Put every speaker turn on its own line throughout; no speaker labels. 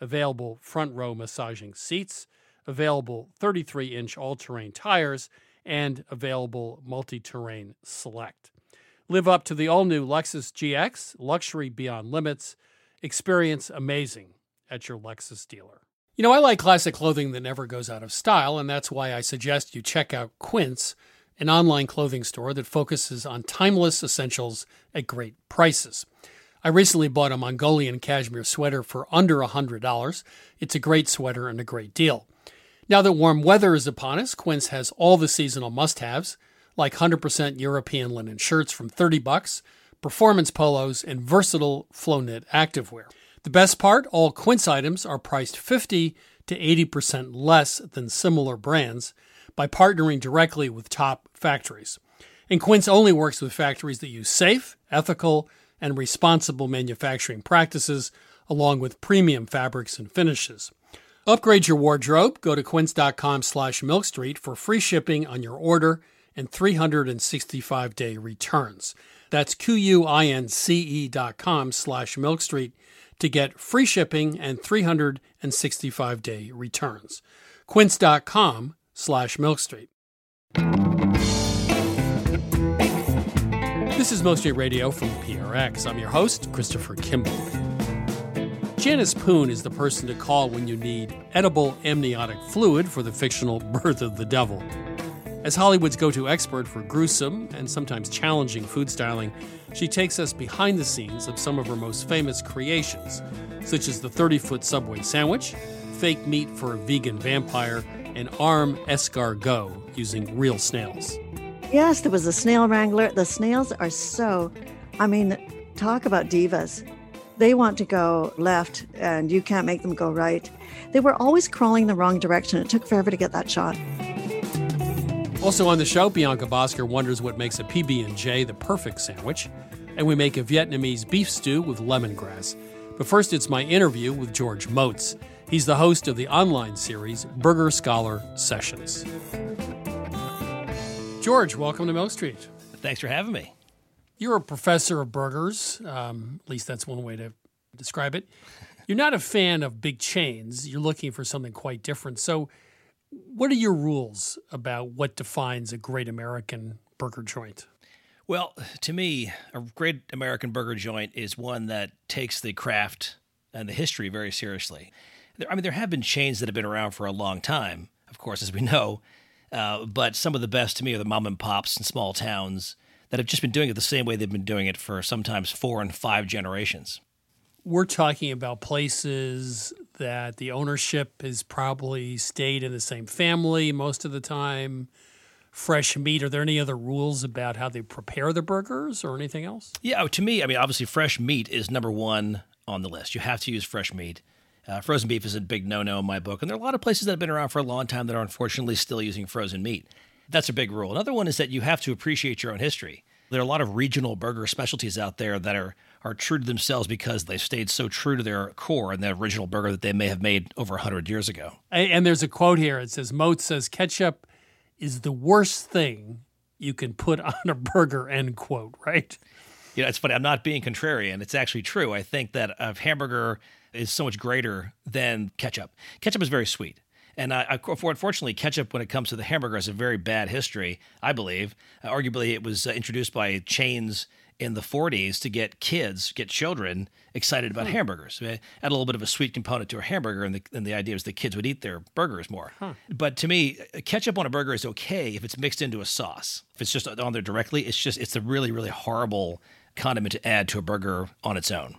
available front row massaging seats, available 33 inch all terrain tires, and available multi terrain select. Live up to the all new Lexus GX, luxury beyond limits. Experience amazing at your Lexus dealer. You know, I like classic clothing that never goes out of style, and that's why I suggest you check out Quince, an online clothing store that focuses on timeless essentials at great prices. I recently bought a Mongolian cashmere sweater for under $100. It's a great sweater and a great deal. Now that warm weather is upon us, Quince has all the seasonal must-haves, like 100% European linen shirts from 30 bucks, performance polos, and versatile flow knit activewear. The best part, all Quince items are priced 50 to 80% less than similar brands by partnering directly with top factories. And Quince only works with factories that use safe, ethical, and responsible manufacturing practices along with premium fabrics and finishes. Upgrade your wardrobe. Go to quince.com slash milkstreet for free shipping on your order and 365 day returns. That's Q-U-I-N-C-E dot com slash milkstreet to get free shipping and 365 day returns. Quince.com slash milkstreet. This is Milk Street Radio from PRX. I'm your host, Christopher Kimball. Janice Poon is the person to call when you need edible amniotic fluid for the fictional Birth of the Devil. As Hollywood's go to expert for gruesome and sometimes challenging food styling, she takes us behind the scenes of some of her most famous creations, such as the 30 foot Subway sandwich, fake meat for a vegan vampire, and arm escargot using real snails.
Yes, there was a snail wrangler. The snails are so, I mean, talk about divas. They want to go left and you can't make them go right. They were always crawling the wrong direction. It took forever to get that shot.
Also on the show, Bianca Bosker wonders what makes a PB&J the perfect sandwich, and we make a Vietnamese beef stew with lemongrass. But first, it's my interview with George Motz. He's the host of the online series Burger Scholar Sessions. George, welcome to Milk Street.
Thanks for having me.
You're a professor of burgers, um, at least that's one way to describe it. You're not a fan of big chains. You're looking for something quite different. So, what are your rules about what defines a great American burger joint?
Well, to me, a great American burger joint is one that takes the craft and the history very seriously. I mean, there have been chains that have been around for a long time, of course, as we know, uh, but some of the best to me are the mom and pops in small towns that have just been doing it the same way they've been doing it for sometimes four and five generations.
We're talking about places that the ownership has probably stayed in the same family most of the time. Fresh meat. Are there any other rules about how they prepare the burgers or anything else?
Yeah, to me, I mean, obviously, fresh meat is number one on the list. You have to use fresh meat. Uh, frozen beef is a big no no in my book. And there are a lot of places that have been around for a long time that are unfortunately still using frozen meat. That's a big rule. Another one is that you have to appreciate your own history. There are a lot of regional burger specialties out there that are are true to themselves because they've stayed so true to their core and the original burger that they may have made over 100 years ago.
And there's a quote here. It says, Motz says, ketchup is the worst thing you can put on a burger, end quote, right?
You know, it's funny. I'm not being contrarian. It's actually true. I think that a hamburger is so much greater than ketchup. Ketchup is very sweet. And I, unfortunately, ketchup, when it comes to the hamburger, has a very bad history, I believe. Uh, arguably, it was uh, introduced by chains in the 40s to get kids, get children excited about hmm. hamburgers. Add a little bit of a sweet component to a hamburger, and the, and the idea was the kids would eat their burgers more. Huh. But to me, ketchup on a burger is okay if it's mixed into a sauce. If it's just on there directly, it's just it's a really really horrible condiment to add to a burger on its own.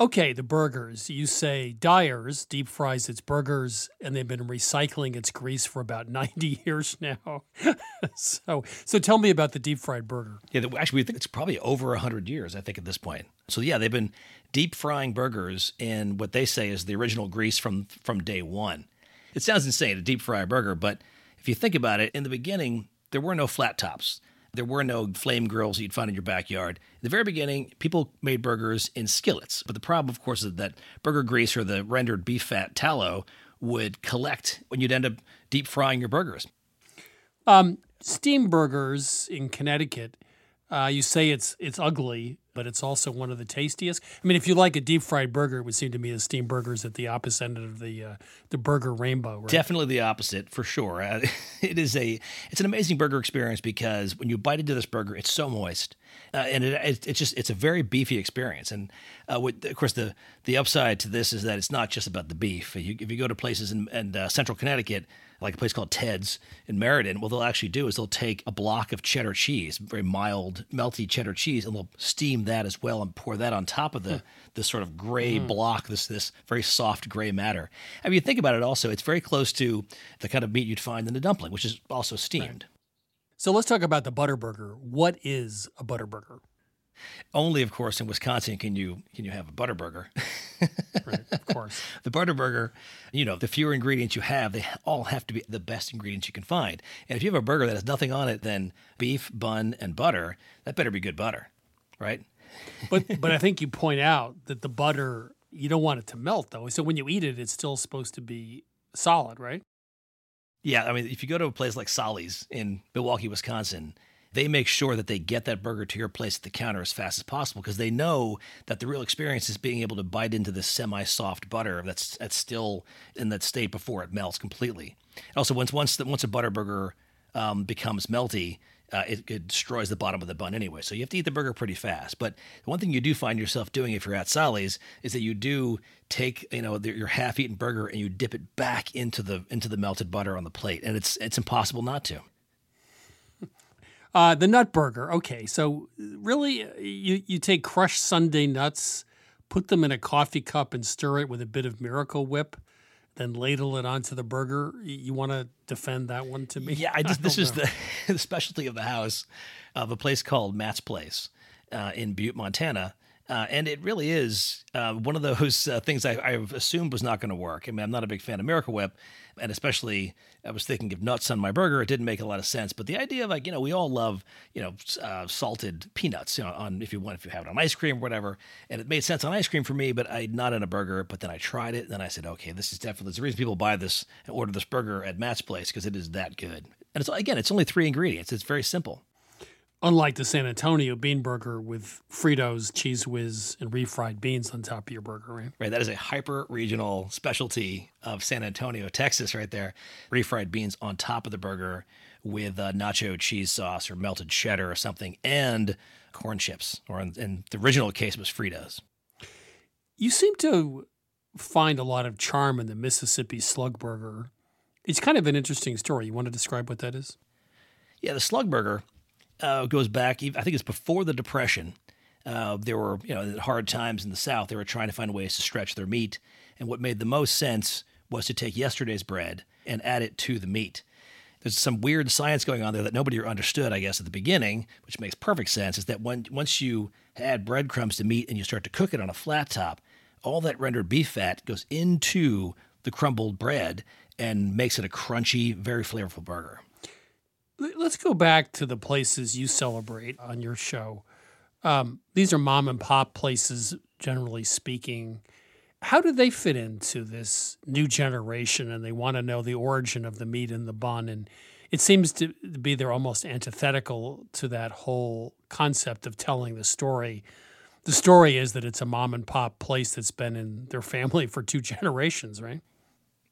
Okay, the burgers. You say Dyer's deep fries its burgers, and they've been recycling its grease for about 90 years now. so, so tell me about the deep fried burger.
Yeah, actually, we think it's probably over 100 years, I think, at this point. So, yeah, they've been deep frying burgers in what they say is the original grease from, from day one. It sounds insane to deep fry a burger, but if you think about it, in the beginning, there were no flat tops. There were no flame grills you'd find in your backyard. In the very beginning, people made burgers in skillets. But the problem, of course, is that burger grease or the rendered beef fat tallow would collect when you'd end up deep frying your burgers.
Um, steam burgers in Connecticut, uh, you say it's it's ugly but it's also one of the tastiest. I mean, if you like a deep fried burger, it would seem to me the steamed burgers at the opposite end of the uh, the burger rainbow. Right?
Definitely the opposite for sure. Uh, it is a it's an amazing burger experience because when you bite into this burger, it's so moist, uh, and it, it's just it's a very beefy experience. And uh, with, of course, the the upside to this is that it's not just about the beef. If you, if you go to places in, in uh, central Connecticut like a place called Ted's in Meriden, what they'll actually do is they'll take a block of cheddar cheese, very mild, melty cheddar cheese, and they'll steam that as well and pour that on top of the this sort of gray mm. block, this this very soft gray matter. I mean, you think about it also, it's very close to the kind of meat you'd find in a dumpling, which is also steamed. Right.
So let's talk about the butter burger. What is a butter burger?
Only, of course, in Wisconsin can you can you have a Butterburger.
right, of course.
the butter burger. you know, the fewer ingredients you have, they all have to be the best ingredients you can find. And if you have a burger that has nothing on it than beef, bun, and butter, that better be good butter, right?
but but I think you point out that the butter you don't want it to melt though. So when you eat it, it's still supposed to be solid, right?
Yeah, I mean, if you go to a place like Solly's in Milwaukee, Wisconsin, they make sure that they get that burger to your place at the counter as fast as possible because they know that the real experience is being able to bite into this semi-soft butter that's that's still in that state before it melts completely. Also, once once once a butter burger um, becomes melty, uh, it, it, destroys the bottom of the bun anyway. So you have to eat the burger pretty fast. But one thing you do find yourself doing if you're at Solly's is that you do take you know the, your half-eaten burger and you dip it back into the into the melted butter on the plate, and it's it's impossible not to.
Uh, the nut burger. Okay, so really, you you take crushed sundae nuts, put them in a coffee cup, and stir it with a bit of Miracle Whip, then ladle it onto the burger. You want to defend that one to me?
Yeah, I just, I this know. is the, the specialty of the house of a place called Matt's Place uh, in Butte, Montana. Uh, and it really is uh, one of those uh, things I, I assumed was not going to work. I mean, I'm not a big fan of Miracle Whip, and especially I was thinking of nuts on my burger. It didn't make a lot of sense. But the idea of like, you know, we all love, you know, uh, salted peanuts, you know, on if you want, if you have it on ice cream or whatever. And it made sense on ice cream for me, but I not in a burger. But then I tried it, and then I said, okay, this is definitely the reason people buy this and order this burger at Matt's place because it is that good. And it's again, it's only three ingredients. It's very simple.
Unlike the San Antonio bean burger with Fritos, Cheez Whiz, and refried beans on top of your burger, right?
Right. That is a hyper regional specialty of San Antonio, Texas, right there. Refried beans on top of the burger with uh, nacho cheese sauce or melted cheddar or something, and corn chips, or in, in the original case, was Fritos.
You seem to find a lot of charm in the Mississippi Slug Burger. It's kind of an interesting story. You want to describe what that is?
Yeah, the Slug Burger uh, goes back. I think it's before the Depression. Uh, there were you know hard times in the South. They were trying to find ways to stretch their meat, and what made the most sense was to take yesterday's bread and add it to the meat. There's some weird science going on there that nobody understood, I guess, at the beginning, which makes perfect sense. Is that when once you add breadcrumbs to meat and you start to cook it on a flat top, all that rendered beef fat goes into the crumbled bread and makes it a crunchy, very flavorful burger.
Let's go back to the places you celebrate on your show. Um, these are mom and pop places, generally speaking. How do they fit into this new generation? And they want to know the origin of the meat and the bun. And it seems to be they're almost antithetical to that whole concept of telling the story. The story is that it's a mom and pop place that's been in their family for two generations, right?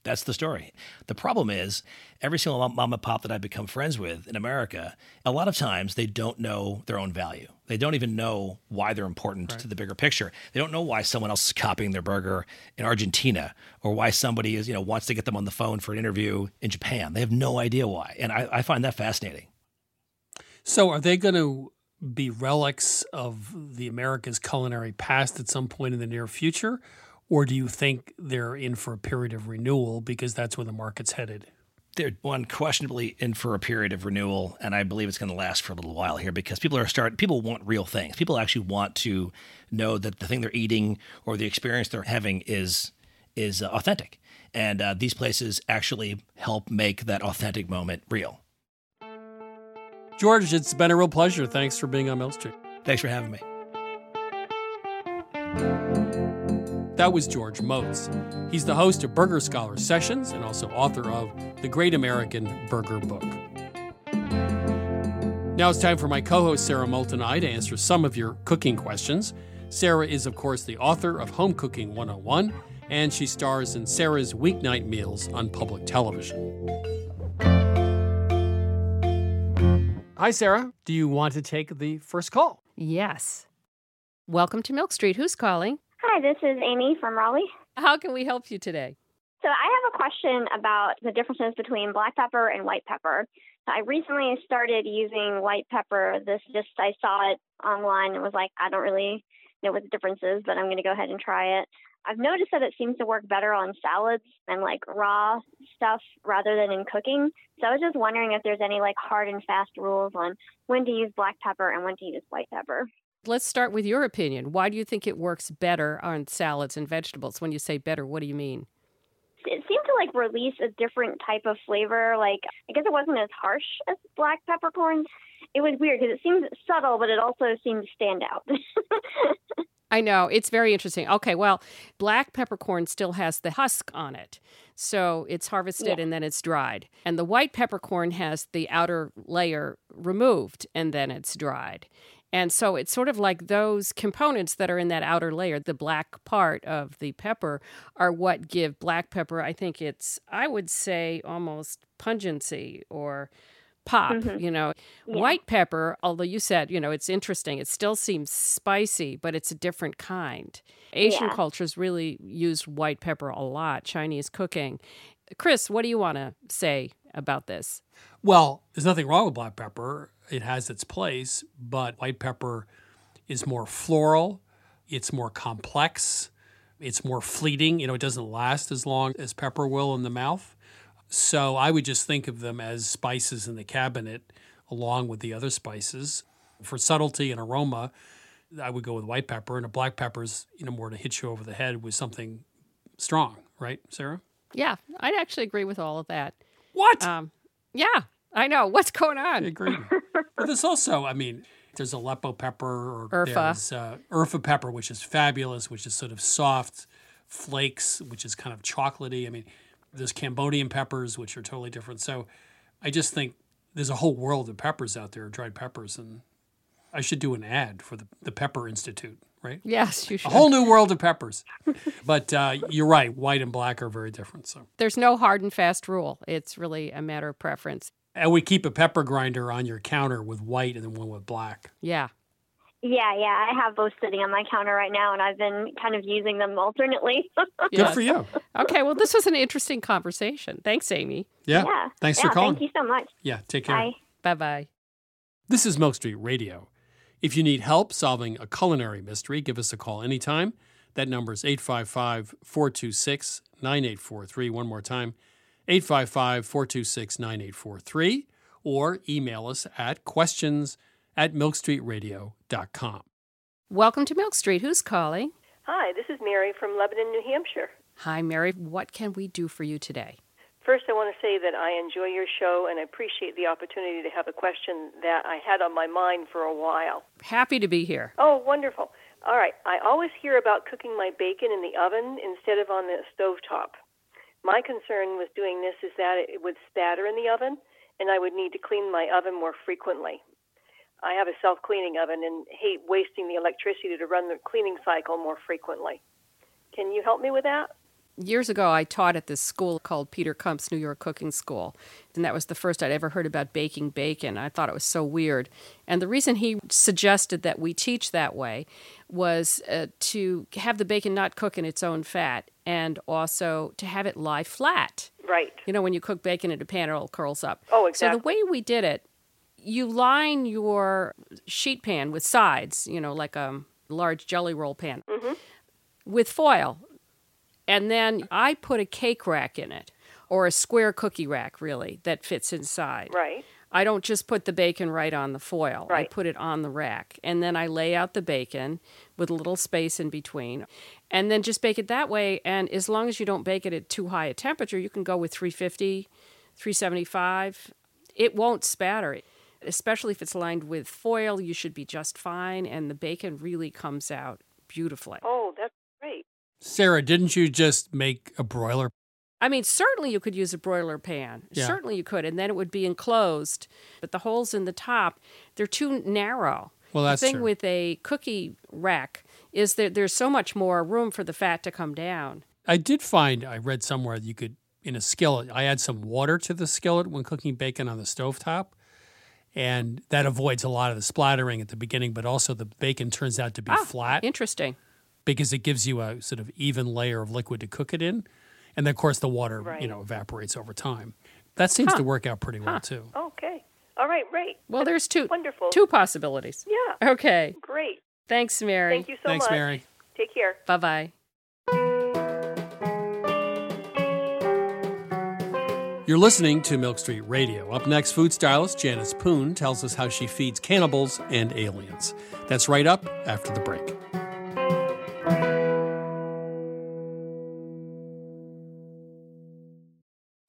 That's the story. The problem is, every single mom and pop that I've become friends with in America, a lot of times they don't know their own value. They don't even know why they're important right. to the bigger picture. They don't know why someone else is copying their burger in Argentina or why somebody is, you know, wants to get them on the phone for an interview in Japan. They have no idea why. And I, I find that fascinating.
So are they going to be relics of the America's culinary past at some point in the near future? Or do you think they're in for a period of renewal because that's where the market's headed?
They're unquestionably in for a period of renewal, and I believe it's going to last for a little while here because people are start. People want real things. People actually want to know that the thing they're eating or the experience they're having is is uh, authentic, and uh, these places actually help make that authentic moment real.
George, it's been a real pleasure. Thanks for being on Milk Street.
Thanks for having me.
That was George Motz. He's the host of Burger Scholar Sessions and also author of The Great American Burger Book. Now it's time for my co host Sarah Moulton to answer some of your cooking questions. Sarah is, of course, the author of Home Cooking 101, and she stars in Sarah's Weeknight Meals on public television. Hi, Sarah. Do you want to take the first call?
Yes. Welcome to Milk Street. Who's calling?
Hi, this is Amy from Raleigh.
How can we help you today?
So, I have a question about the differences between black pepper and white pepper. I recently started using white pepper. This just, I saw it online and was like, I don't really know what the difference is, but I'm going to go ahead and try it. I've noticed that it seems to work better on salads and like raw stuff rather than in cooking. So I was just wondering if there's any like hard and fast rules on when to use black pepper and when to use white pepper.
Let's start with your opinion. Why do you think it works better on salads and vegetables? When you say better, what do you mean?
It seemed to like release a different type of flavor. Like, I guess it wasn't as harsh as black peppercorns. It was weird because it seemed subtle, but it also seemed to stand out.
I know. It's very interesting. Okay, well, black peppercorn still has the husk on it. So it's harvested yeah. and then it's dried. And the white peppercorn has the outer layer removed and then it's dried. And so it's sort of like those components that are in that outer layer, the black part of the pepper, are what give black pepper, I think it's, I would say, almost pungency or pop, mm-hmm. you know. Yeah. White pepper, although you said, you know, it's interesting, it still seems spicy, but it's a different kind. Asian yeah. cultures really use white pepper a lot, Chinese cooking. Chris, what do you want to say about this?
Well, there's nothing wrong with black pepper it has its place, but white pepper is more floral, it's more complex, it's more fleeting. You know, it doesn't last as long as pepper will in the mouth. So I would just think of them as spices in the cabinet along with the other spices. For subtlety and aroma, I would go with white pepper, and a black pepper's you know more to hit you over the head with something strong, right, Sarah?
Yeah, I'd actually agree with all of that.
What?
Um, yeah, I know. What's going
I
on?
agree. but there's also, I mean, there's Aleppo pepper or
Urfa.
there's uh, Urfa pepper, which is fabulous, which is sort of soft flakes, which is kind of chocolatey. I mean, there's Cambodian peppers, which are totally different. So I just think there's a whole world of peppers out there, dried peppers, and I should do an ad for the, the Pepper Institute, right?
Yes, you should.
A whole new world of peppers. but uh, you're right, white and black are very different. So,
There's no hard and fast rule. It's really a matter of preference.
And we keep a pepper grinder on your counter with white and then one with black.
Yeah.
Yeah, yeah, I have both sitting on my counter right now, and I've been kind of using them alternately.
Good for you.
Okay, well, this was an interesting conversation. Thanks, Amy.
Yeah.
yeah.
Thanks
yeah,
for calling.
Thank you so much.
Yeah. Take care.
Bye.
Bye bye.
This is Milk Street Radio. If you need help solving a culinary mystery, give us a call anytime. That number is 855 426 9843. One more time 855 426 9843. Or email us at questions at milkstreetradio.com.
Welcome to Milk Street. Who's calling?
Hi, this is Mary from Lebanon, New Hampshire.
Hi, Mary. What can we do for you today?
First, I want to say that I enjoy your show and I appreciate the opportunity to have a question that I had on my mind for a while.
Happy to be here.
Oh, wonderful. All right, I always hear about cooking my bacon in the oven instead of on the stovetop. My concern with doing this is that it would spatter in the oven and I would need to clean my oven more frequently. I have a self cleaning oven and hate wasting the electricity to run the cleaning cycle more frequently. Can you help me with that?
Years ago, I taught at this school called Peter Kump's New York Cooking School. And that was the first I'd ever heard about baking bacon. I thought it was so weird. And the reason he suggested that we teach that way was uh, to have the bacon not cook in its own fat and also to have it lie flat.
Right.
You know, when you cook bacon in a pan, it all curls up.
Oh, exactly.
So the way we did it, you line your sheet pan with sides, you know, like a large jelly roll pan, with foil. And then I put a cake rack in it, or a square cookie rack, really, that fits inside.
Right.
I don't just put the bacon right on the foil.
Right.
I put it on the rack. And then I lay out the bacon with a little space in between. And then just bake it that way. And as long as you don't bake it at too high a temperature, you can go with 350, 375. It won't spatter. Especially if it's lined with foil, you should be just fine. And the bacon really comes out beautifully.
Oh.
Sarah, didn't you just make a broiler?
I mean, certainly you could use a broiler pan.
Yeah.
Certainly you could, and then it would be enclosed. But the holes in the top, they're too narrow.
Well, that's
the thing
true.
with a cookie rack is that there's so much more room for the fat to come down.
I did find, I read somewhere that you could, in a skillet, I add some water to the skillet when cooking bacon on the stovetop. And that avoids a lot of the splattering at the beginning, but also the bacon turns out to be
Ah,
flat
Interesting.
Because it gives you a sort of even layer of liquid to cook it in. And then, of course, the water, you know, evaporates over time. That seems to work out pretty well, too.
Okay. All right, great.
Well, there's two
Wonderful.
two possibilities.
Yeah,
Okay.
great.
Thanks, Mary.
Thank you so
Thanks,
much.
Thanks, Mary.
Take care.
Bye bye.
You're listening to Milk Street Radio. Up next, food stylist Janice Poon tells us how she feeds cannibals and aliens. That's right up after the break.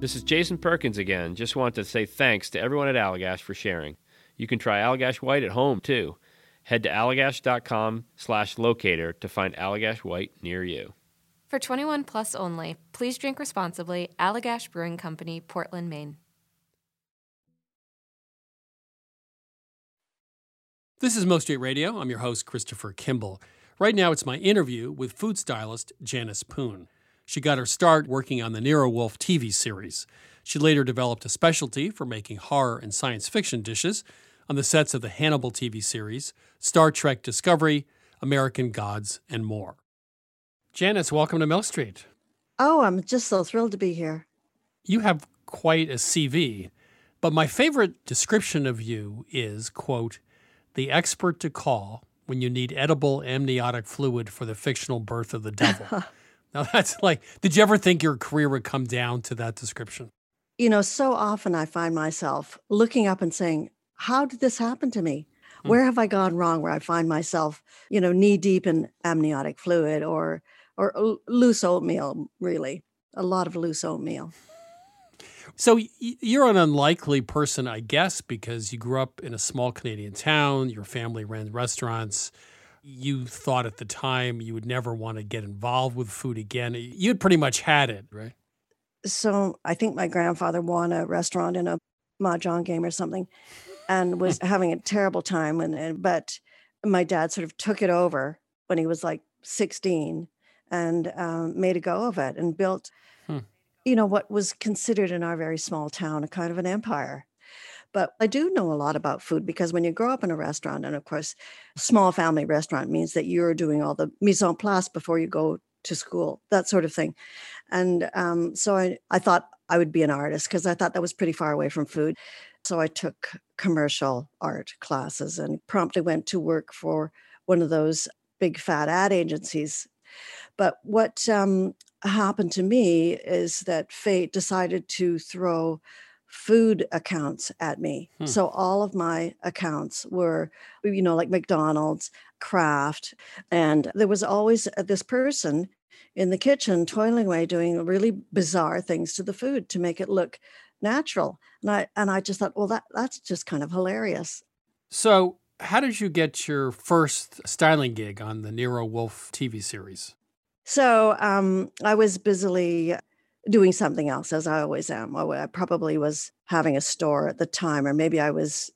This is Jason Perkins again. Just want to say thanks to everyone at Allagash for sharing. You can try Allagash White at home too. Head to allagash.com slash locator to find Allagash White near you.
For 21 plus only, please drink responsibly. Allagash Brewing Company, Portland, Maine.
This is Most Street Radio. I'm your host, Christopher Kimball. Right now, it's my interview with food stylist Janice Poon. She got her start working on the Nero Wolfe TV series. She later developed a specialty for making horror and science fiction dishes on the sets of the Hannibal TV series, Star Trek Discovery, American Gods, and more. Janice, welcome to Milk Street.
Oh, I'm just so thrilled to be here.
You have quite a CV, but my favorite description of you is, quote, the expert to call when you need edible amniotic fluid for the fictional birth of the devil. Now that's like, did you ever think your career would come down to that description?
You know, so often I find myself looking up and saying, How did this happen to me? Hmm. Where have I gone wrong where I find myself, you know, knee deep in amniotic fluid or or loose oatmeal, really? A lot of loose oatmeal.
So you're an unlikely person, I guess, because you grew up in a small Canadian town, your family ran restaurants you thought at the time you would never want to get involved with food again. You'd pretty much had it, right?
So I think my grandfather won a restaurant in a mahjong game or something and was having a terrible time. And, and, but my dad sort of took it over when he was like 16 and um, made a go of it and built, hmm. you know, what was considered in our very small town a kind of an empire. But I do know a lot about food because when you grow up in a restaurant, and of course, small family restaurant means that you're doing all the mise en place before you go to school, that sort of thing. And um, so I, I thought I would be an artist because I thought that was pretty far away from food. So I took commercial art classes and promptly went to work for one of those big fat ad agencies. But what um, happened to me is that fate decided to throw food accounts at me.
Hmm.
So all of my accounts were, you know, like McDonald's, Kraft, and there was always uh, this person in the kitchen toiling away doing really bizarre things to the food to make it look natural. And I and I just thought, well, that that's just kind of hilarious.
So, how did you get your first styling gig on the Nero Wolfe TV series?
So um, I was busily doing something else, as I always am. I probably was having a store at the time, or maybe I was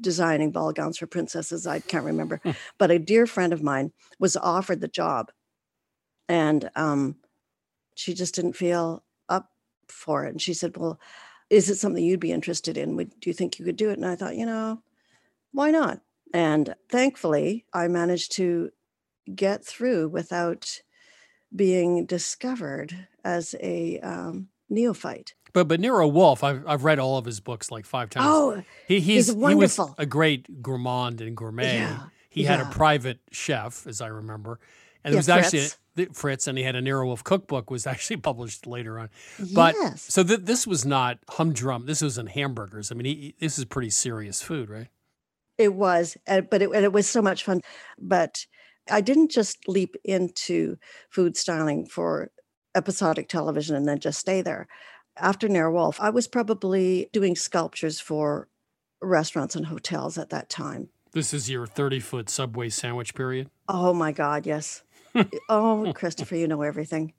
designing ball gowns for princesses. I can't remember. but a dear friend of mine was offered the job, and um, she just didn't feel up for it. And she said, "Well, is it something you'd be interested in? Would do you think you could do it?" And I thought, you know, why not? And thankfully, I managed to get through without being discovered as a um, neophyte.
But but Nero Wolfe, I've I've read all of his books like five times.
Oh,
he
he's
he's
wonderful.
He was a great gourmand and gourmet.
Yeah,
He had a private chef, as I remember, and
Yeah,
it was actually
Fritz.
the- Fritz, and he had a Nero Wolfe cookbook was actually published later on. But
Yes.
so th- this was not humdrum. This was in hamburgers. I mean, he, this is pretty serious food, right?
It was, uh, but it, and it was so much fun. But I didn't just leap into food styling for episodic television and then just stay there. After Nero Wolfe, I was probably doing sculptures for restaurants and hotels at that time.
This is your thirty foot Subway sandwich period.
Oh my God, yes. oh, Christopher, you know everything.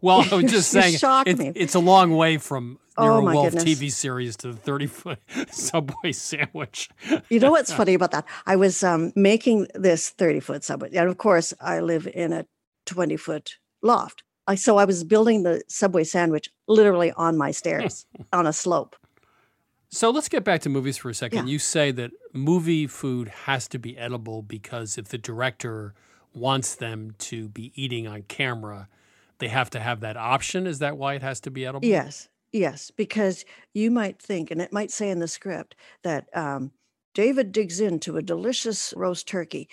Well, I was just saying,
shocked
it's, a long way from
Oh,
Nero
my
Wolf
goodness.
TV series to the 30 foot Subway sandwich.
You know what's funny about that? I was um, making this 30 foot subway. And of course, I live in a 20 foot loft. I, so I was building the subway sandwich literally on my stairs on a slope.
So let's get back to movies for a second. You say that movie food has to be edible because if the director wants them to be eating on camera, they have to have that option. Is that why it has to be edible?
Yes, yes, because you might think, and it might say in the script that um, David digs into a delicious roast turkey.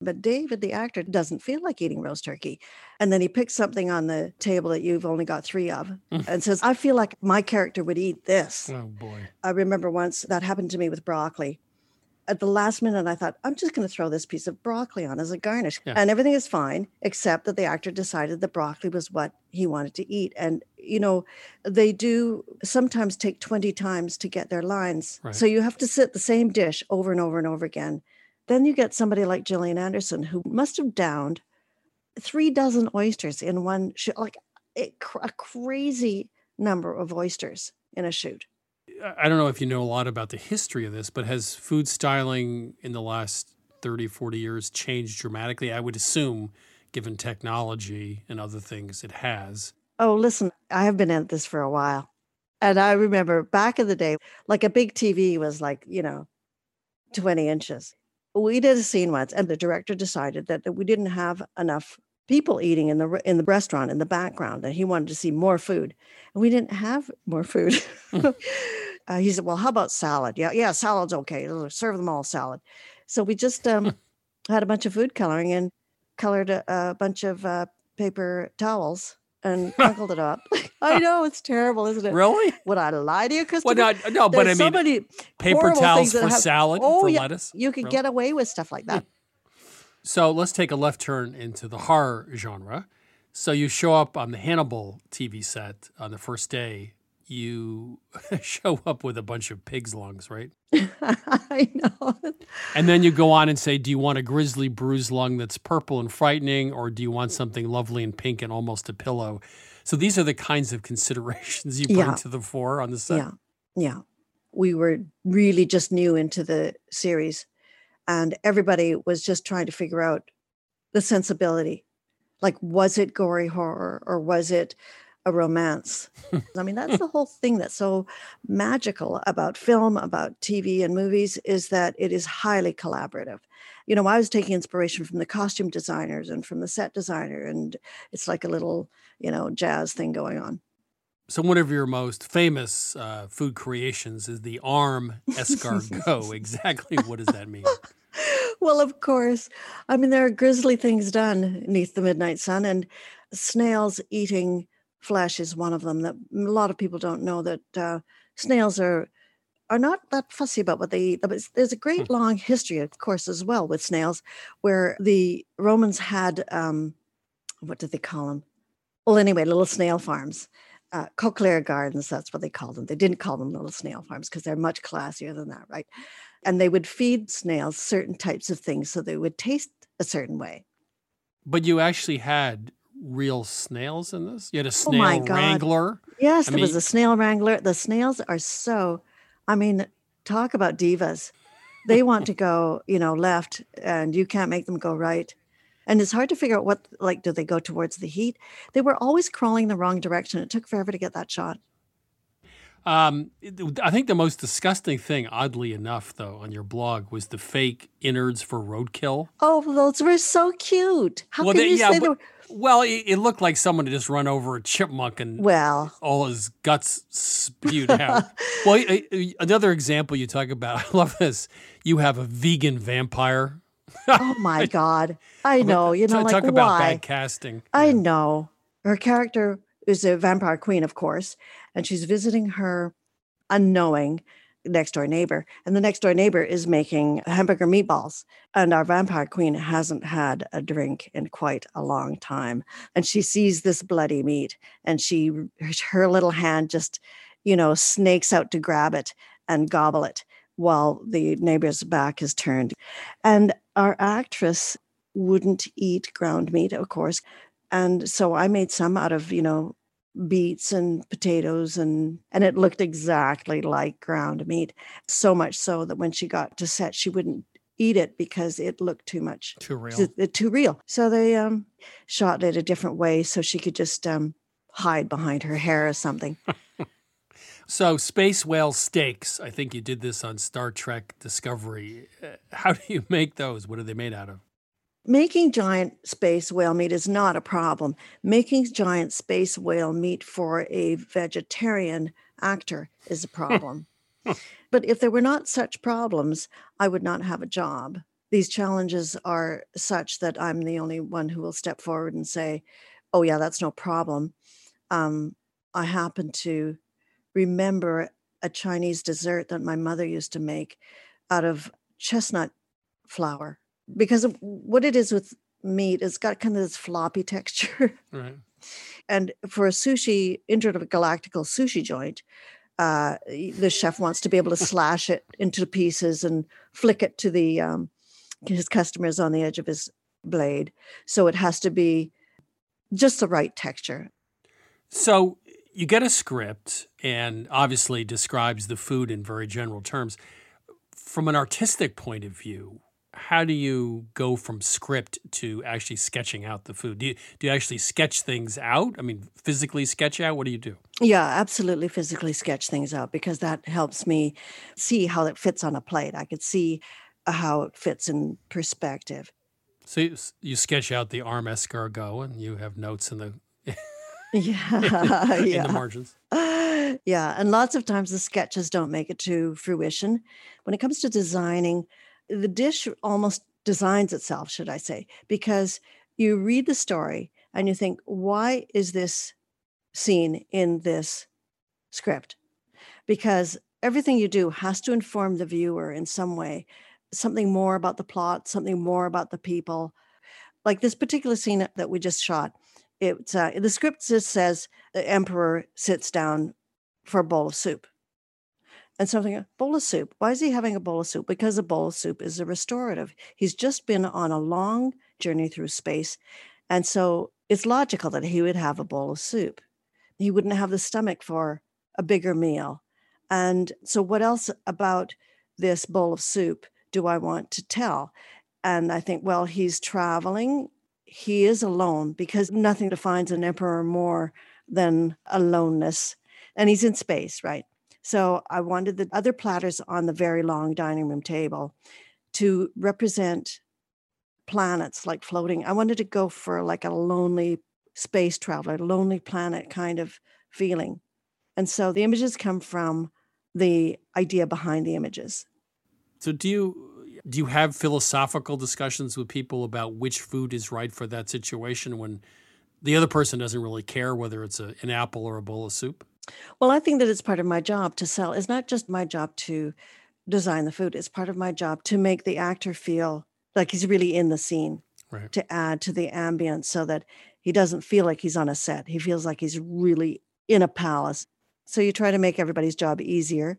But David, the actor, doesn't feel like eating roast turkey. And then he picks something on the table that you've only got three of mm. and says, I feel like my character would eat this.
Oh, boy.
I remember once that happened to me with broccoli. At the last minute, I thought, I'm just going to throw this piece of broccoli on as a garnish.
Yeah.
And everything is fine, except that the actor decided that broccoli was what he wanted to eat. And, you know, they do sometimes take 20 times to get their lines.
Right.
So you have to sit the same dish over and over and over again. Then you get somebody like Gillian Anderson, who must have downed three dozen oysters in one shoot, like a, a crazy number of oysters in a shoot.
I I don't know if you know a lot about the history of this, but has food styling in the last 30, 40 years changed dramatically? I would assume, given technology and other things, it has.
Oh, listen, I have been at this for a while. And I remember back in the day, like a big TV was like, you know, 20 inches. We did a scene once, and the director decided that, that we didn't have enough people eating in the in the restaurant in the background, and he wanted to see more food. And we didn't have more food. uh, he said, Well, how about salad? Yeah, yeah, salad's okay. Serve them all salad. So we just um, had a bunch of food coloring and colored a, a bunch of uh, paper towels and crinkled it up. I know it's terrible, isn't it?
Really?
Would I lie to you, Christopher?
not- no, but
There's
I
so
mean,
many
paper towels for salad,
oh,
for
yeah,
lettuce?
You could
Really?
get away with stuff like that.
So let's take a left turn into the horror genre. So you show up on the Hannibal TV set on the first day. You show up with a bunch of pig's lungs, right?
I know.
And then you go on and say, Do you want a grizzly bruised lung that's purple and frightening, or do you want something lovely and pink and almost a pillow? So these are the kinds of considerations you bring
Yeah.
to the fore on the set.
Yeah. Yeah. We were really just new into the series, and everybody was just trying to figure out the sensibility. Like, was it gory horror or was it a romance. I mean, that's the whole thing that's so magical about film, about TV and movies is that it is highly collaborative. You know, I was taking inspiration from the costume designers and from the set designer, and it's like a little, you know, jazz thing going on.
So one of your most famous uh, food creations is the arm escargot. exactly what does that mean?
well, of course. I mean, there are grisly things done neath the midnight sun, and snails eating flesh is one of them. That a lot of people don't know that uh, snails are are not that fussy about what they eat. But there's a great long history, of course, as well with snails, where the Romans had um, what did they call them? Well, anyway, little snail farms. Uh, cochlear gardens, that's what they called them. They didn't call them little snail farms because they're much classier than that, right? And they would feed snails certain types of things so they would taste a certain way.
But you actually had real snails in this? You had a
Oh
snail
my God.
wrangler?
Yes,
I
there was a snail wrangler. The snails are so, I mean, talk about divas. They want to go, you know, left and you can't make them go right. And it's hard to figure out what, like, do they go towards the heat? They were always crawling the wrong direction. It took forever to get that shot.
Um, I think the most disgusting thing, oddly enough, though, on your blog was the fake innards for roadkill.
Oh, those were so cute. How
well,
can
they-
you
yeah,
say they were?
Well, it, it looked like someone had just run over a chipmunk and
Well.
all his guts spewed out. well, another example you talk about, I love this. You have a vegan vampire.
Oh my God. I know. You know,
talk,
like
talk about
why?
bad casting.
I know. Her character is a vampire queen, of course, and she's visiting her unknowing next door neighbor. And the next door neighbor is making hamburger meatballs. And our vampire queen hasn't had a drink in quite a long time. And she sees this bloody meat and she, her little hand just, you know, snakes out to grab it and gobble it while the neighbor's back is turned. And our actress wouldn't eat ground meat, of course. And so I made some out of, you know, beets and potatoes and and it looked exactly like ground meat. So much so that when she got to set, she wouldn't eat it because it looked too much.
Too real.
It- it- too real. So they um shot it a different way so she could just um hide behind her hair or something.
So, space whale steaks. I think you did this on Star Trek Discovery. Uh, How do you make those? What are they made out of?
Making giant space whale meat is not a problem. Making giant space whale meat for a vegetarian actor is a problem. but if there were not such problems, I would not have a job. These challenges are such that I'm the only one who will step forward and say, oh, yeah, that's no problem. Um, I happen to remember a Chinese dessert that my mother used to make out of chestnut flour because of what it is with meat, it's got kind of this floppy texture.
Right.
And for a sushi, intergalactical sushi joint, uh, the chef wants to be able to slash it into pieces and flick it to the um, his customers on the edge of his blade. So it has to be just the right texture.
So, you get a script and obviously describes the food in very general terms. From an artistic point of view, how do you go from script to actually sketching out the food? Do you, do you actually sketch things out? I mean, physically sketch out? What do you do?
Yeah, absolutely physically sketch things out because that helps me see how it fits on a plate. I could see uh, how it fits in perspective.
So you, you sketch out the arm escargot and you have notes in the
Yeah,
in
yeah.
the margins.
yeah, and lots of times the sketches don't make it to fruition. When it comes to designing, the dish almost designs itself, should I say, because you read the story and you think, why is this scene in this script? Because everything you do has to inform the viewer in some way, something more about the plot, something more about the people. Like this particular scene that we just shot, it's uh, the script just says the emperor sits down for a bowl of soup. And something, a bowl of soup. Why is he having a bowl of soup? Because a bowl of soup is a restorative. He's just been on a long journey through space. And so it's logical that he would have a bowl of soup. He wouldn't have the stomach for a bigger meal. And so, what else about this bowl of soup do I want to tell? And I think, well, he's traveling. He is alone because nothing defines an emperor more than aloneness. And he's in space, right? So I wanted the other platters on the very long dining room table to represent planets like floating. I wanted to go for like a lonely space traveler, lonely planet kind of feeling. And so the images come from the idea behind the images.
So do you do you have philosophical discussions with people about which food is right for that situation when the other person doesn't really care whether it's a, an apple or a bowl of soup?
Well, I think that it's part of my job to sell. It's not just my job to design the food. It's part of my job to make the actor feel like he's really in the scene,
right.
to add to the ambience so that he doesn't feel like he's on a set. He feels like he's really in a palace. So you try to make everybody's job easier.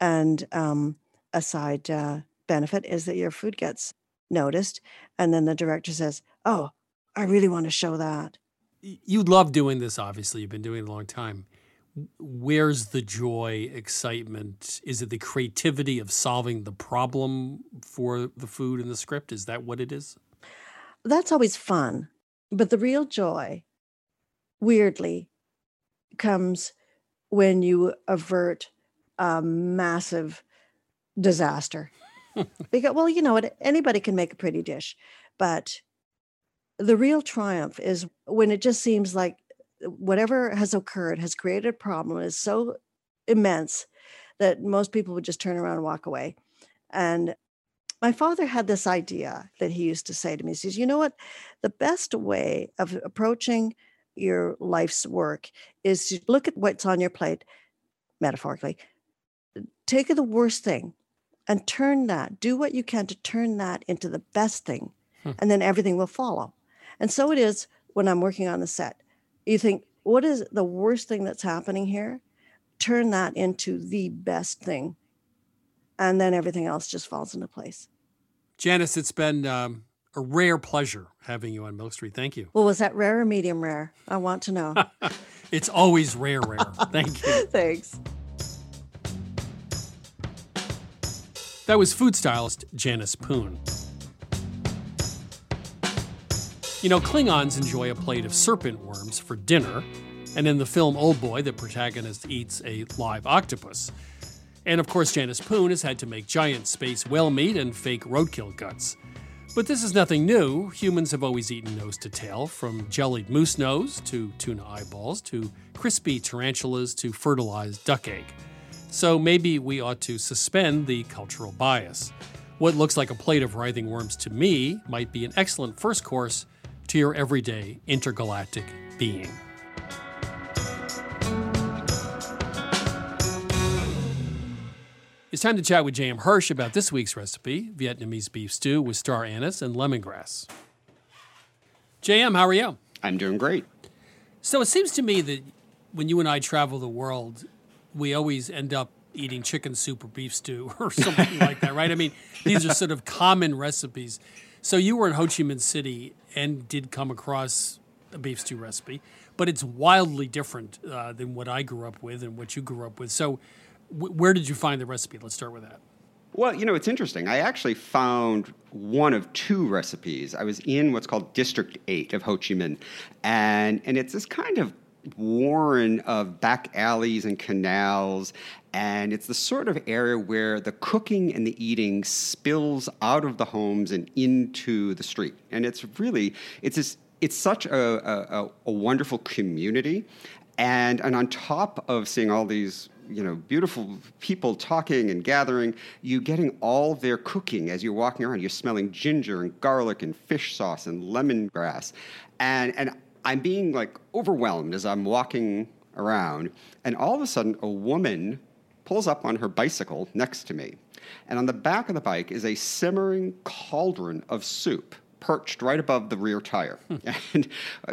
And um, a side uh, benefit is that your food gets noticed. And then the director says, Oh, I really want to show that.
You love doing this, obviously. You've been doing it a long time where's the joy, excitement? Is it the creativity of solving the problem for the food in the script? Is that what it is?
That's always fun. But the real joy, weirdly, comes when you avert a massive disaster. because, well, you know what? Anybody can make a pretty dish, but the real triumph is when it just seems like whatever has occurred has created a problem is so immense that most people would just turn around and walk away. And my father had this idea that he used to say to me. He says, You know what? The best way of approaching your life's work is to look at what's on your plate, metaphorically, take the worst thing and turn that, do what you can to turn that into the best thing, hmm. and then everything will follow. And so it is when I'm working on the set you think, what is the worst thing that's happening here? Turn that into the best thing. And then everything else just falls into place.
Janice, it's been um, a rare pleasure having you on Milk Street. Thank you.
Well, was that rare or medium rare? I want to know.
it's always rare, rare. Thank you.
Thanks.
That was food stylist Janice Poon. You know, Klingons enjoy a plate of serpent worms for dinner, and in the film Old Boy, the protagonist eats a live octopus. And of course, Janice Poon has had to make giant space whale meat and fake roadkill guts. But this is nothing new. Humans have always eaten nose to tail, from jellied moose nose to tuna eyeballs to crispy tarantulas to fertilized duck egg. So maybe we ought to suspend the cultural bias. What looks like a plate of writhing worms to me might be an excellent first course to your everyday intergalactic being. It's time to chat with J.M. Hirsch about this week's recipe Vietnamese beef stew with star anise and lemongrass. J.M., how are you?
I'm doing great.
So it seems to me that when you and I travel the world, we always end up eating chicken soup or beef stew or something like that, right? I mean, these are sort of common recipes. So you were in Ho Chi Minh City and did come across a beef stew recipe, but it's wildly different uh, than what I grew up with and what you grew up with. So, w- where did you find the recipe? Let's start with that.
Well, you know, it's interesting. I actually found one of two recipes. I was in what's called District 8 of Ho Chi Minh, and, and it's this kind of warren of back alleys and canals and it's the sort of area where the cooking and the eating spills out of the homes and into the street. And it's really it's this, it's such a, a, a wonderful community. And and on top of seeing all these you know beautiful people talking and gathering you getting all their cooking as you're walking around. You're smelling ginger and garlic and fish sauce and lemongrass. And and I'm being like overwhelmed as I'm walking around, and all of a sudden, a woman pulls up on her bicycle next to me. And on the back of the bike is a simmering cauldron of soup perched right above the rear tire, hmm. and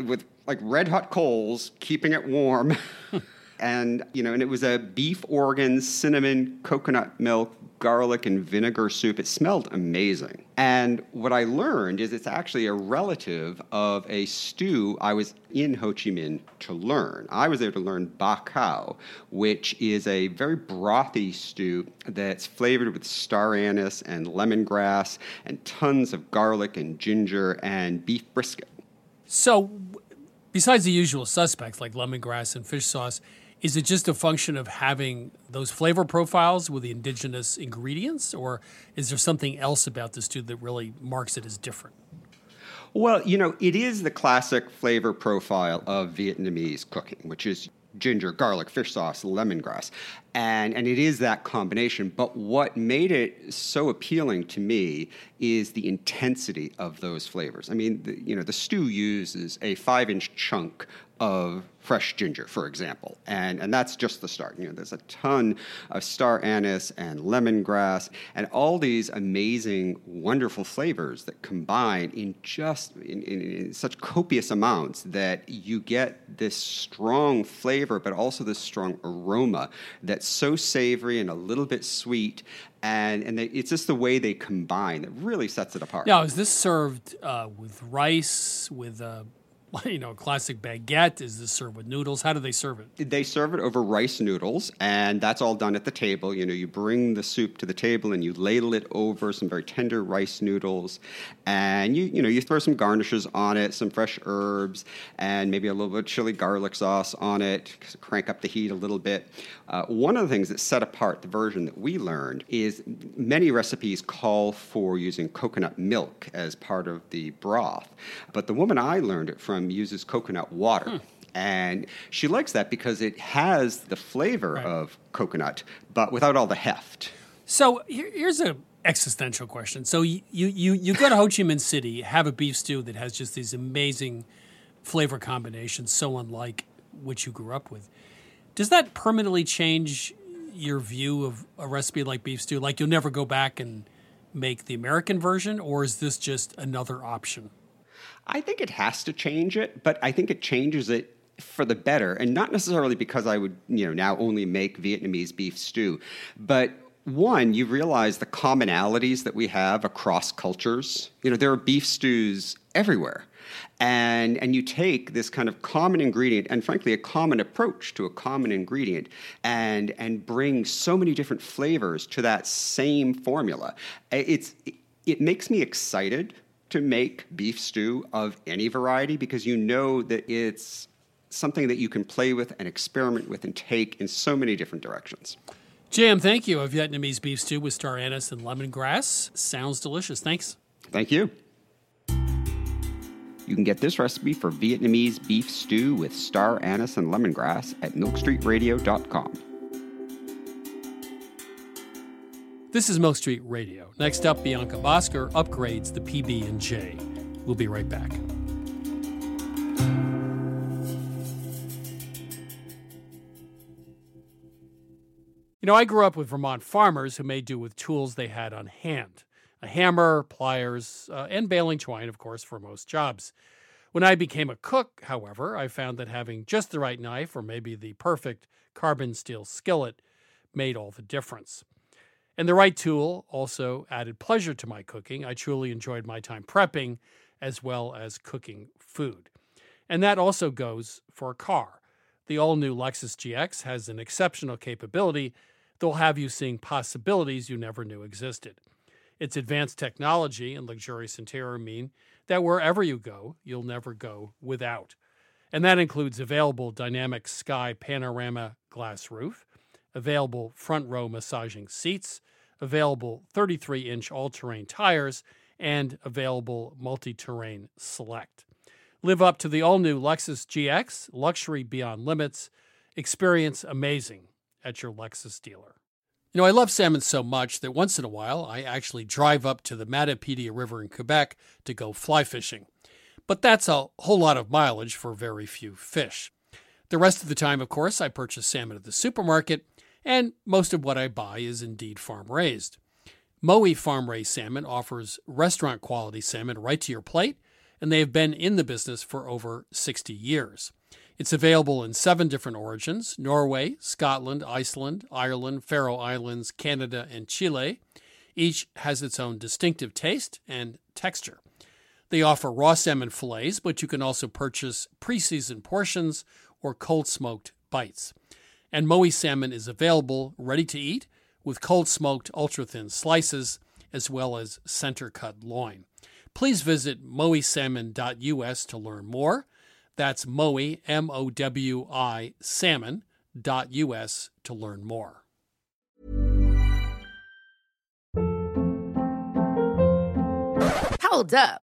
with like red hot coals keeping it warm. and you know, and it was a beef organ, cinnamon, coconut milk, garlic, and vinegar soup. It smelled amazing. And what I learned is it's actually a relative of a stew I was in Ho Chi Minh to learn. I was there to learn bò kho, which is a very brothy stew that's flavored with star anise and lemongrass and tons of garlic and ginger and beef brisket.
So Besides the usual suspects like lemongrass and fish sauce, is it just a function of having those flavor profiles with the indigenous ingredients, or is there something else about the stew that really marks it as different?
Well, you know, it is the classic flavor profile of Vietnamese cooking, which is ginger, garlic, fish sauce, lemongrass. And, and it is that combination. But what made it so appealing to me is the intensity of those flavors. I mean, the, you know, the stew uses a five inch chunk of fresh ginger, for example. And, and that's just the start. You know, there's a ton of star anise and lemongrass and all these amazing, wonderful flavors that combine in just in, in, in such copious amounts that you get this strong flavor, but also this strong aroma that's so savory and a little bit sweet. And, and they, it's just the way they combine that really sets it apart.
Now, is this served uh, with rice, with uh, you know, classic baguette? Is this served with noodles? How do they serve it?
They serve it over rice noodles, and that's all done at the table. You know, you bring the soup to the table and you ladle it over some very tender rice noodles, and you you know you throw some garnishes on it, some fresh herbs, and maybe a little bit of chili garlic sauce on it. Crank up the heat a little bit. Uh, one of the things that set apart the version that we learned is many recipes call for using coconut milk as part of the broth, but the woman I learned it from uses coconut water.
Hmm.
And she likes that because it has the flavor of coconut, but without all the heft.
So here, here's a existential question. So you, you you go to Ho Chi Minh City, have a beef stew that has just these amazing flavor combinations, so unlike what you grew up with. Does that permanently change your view of a recipe like beef stew? Like you'll never go back and make the American version, or is this just another option?
I think it has to change it, but I think it changes it for the better, and not necessarily because I would, you know, now only make Vietnamese beef stew, but one, you realize the commonalities that we have across cultures. You know, there are beef stews everywhere. And, and you take this kind of common ingredient and frankly a common approach to a common ingredient and, and bring so many different flavors to that same formula. It's, it makes me excited to make beef stew of any variety because you know that it's something that you can play with and experiment with and take in so many different directions.
J.M., thank you. A Vietnamese beef stew with star anise and lemongrass. Sounds delicious. Thanks.
Thank you. You can get this recipe for Vietnamese beef stew with star anise and lemongrass at milkstreetradio.com.
This is Milk Street Radio. Next up, Bianca Bosker upgrades the PB and J. We'll be right back. You know, I grew up with Vermont farmers who made do with tools they had on hand a hammer, pliers, uh, and baling twine, of course, for most jobs. When I became a cook, however, I found that having just the right knife or maybe the perfect carbon steel skillet made all the difference. And the right tool also added pleasure to my cooking. I truly enjoyed my time prepping as well as cooking food. And that also goes for a car. The all new Lexus GX has an exceptional capability that will have you seeing possibilities you never knew existed. Its advanced technology and luxurious interior mean that wherever you go, you'll never go without. And that includes available dynamic sky panorama glass roof, available front row massaging seats, available 33 inch all terrain tires, and available multi terrain select. Live up to the all new Lexus GX, luxury beyond limits. Experience amazing at your Lexus dealer. You know, I love salmon so much that once in a while I actually drive up to the Matapedia River in Quebec to go fly fishing. But that's a whole lot of mileage for very few fish. The rest of the time, of course, I purchase salmon at the supermarket, and most of what I buy is indeed farm raised. Mowi Farm Raised Salmon offers restaurant quality salmon right to your plate, and they have been in the business for over 60 years. It's available in seven different origins Norway, Scotland, Iceland, Ireland, Faroe Islands, Canada, and Chile. Each has its own distinctive taste and texture. They offer raw salmon fillets, but you can also purchase pre seasoned portions or cold smoked bites. And Mowi salmon is available ready to eat with cold smoked ultra thin slices as well as center cut loin. Please visit mowisalmon.us to learn more. That's Mowi, M O W I, salmon.us to learn more.
Hold up.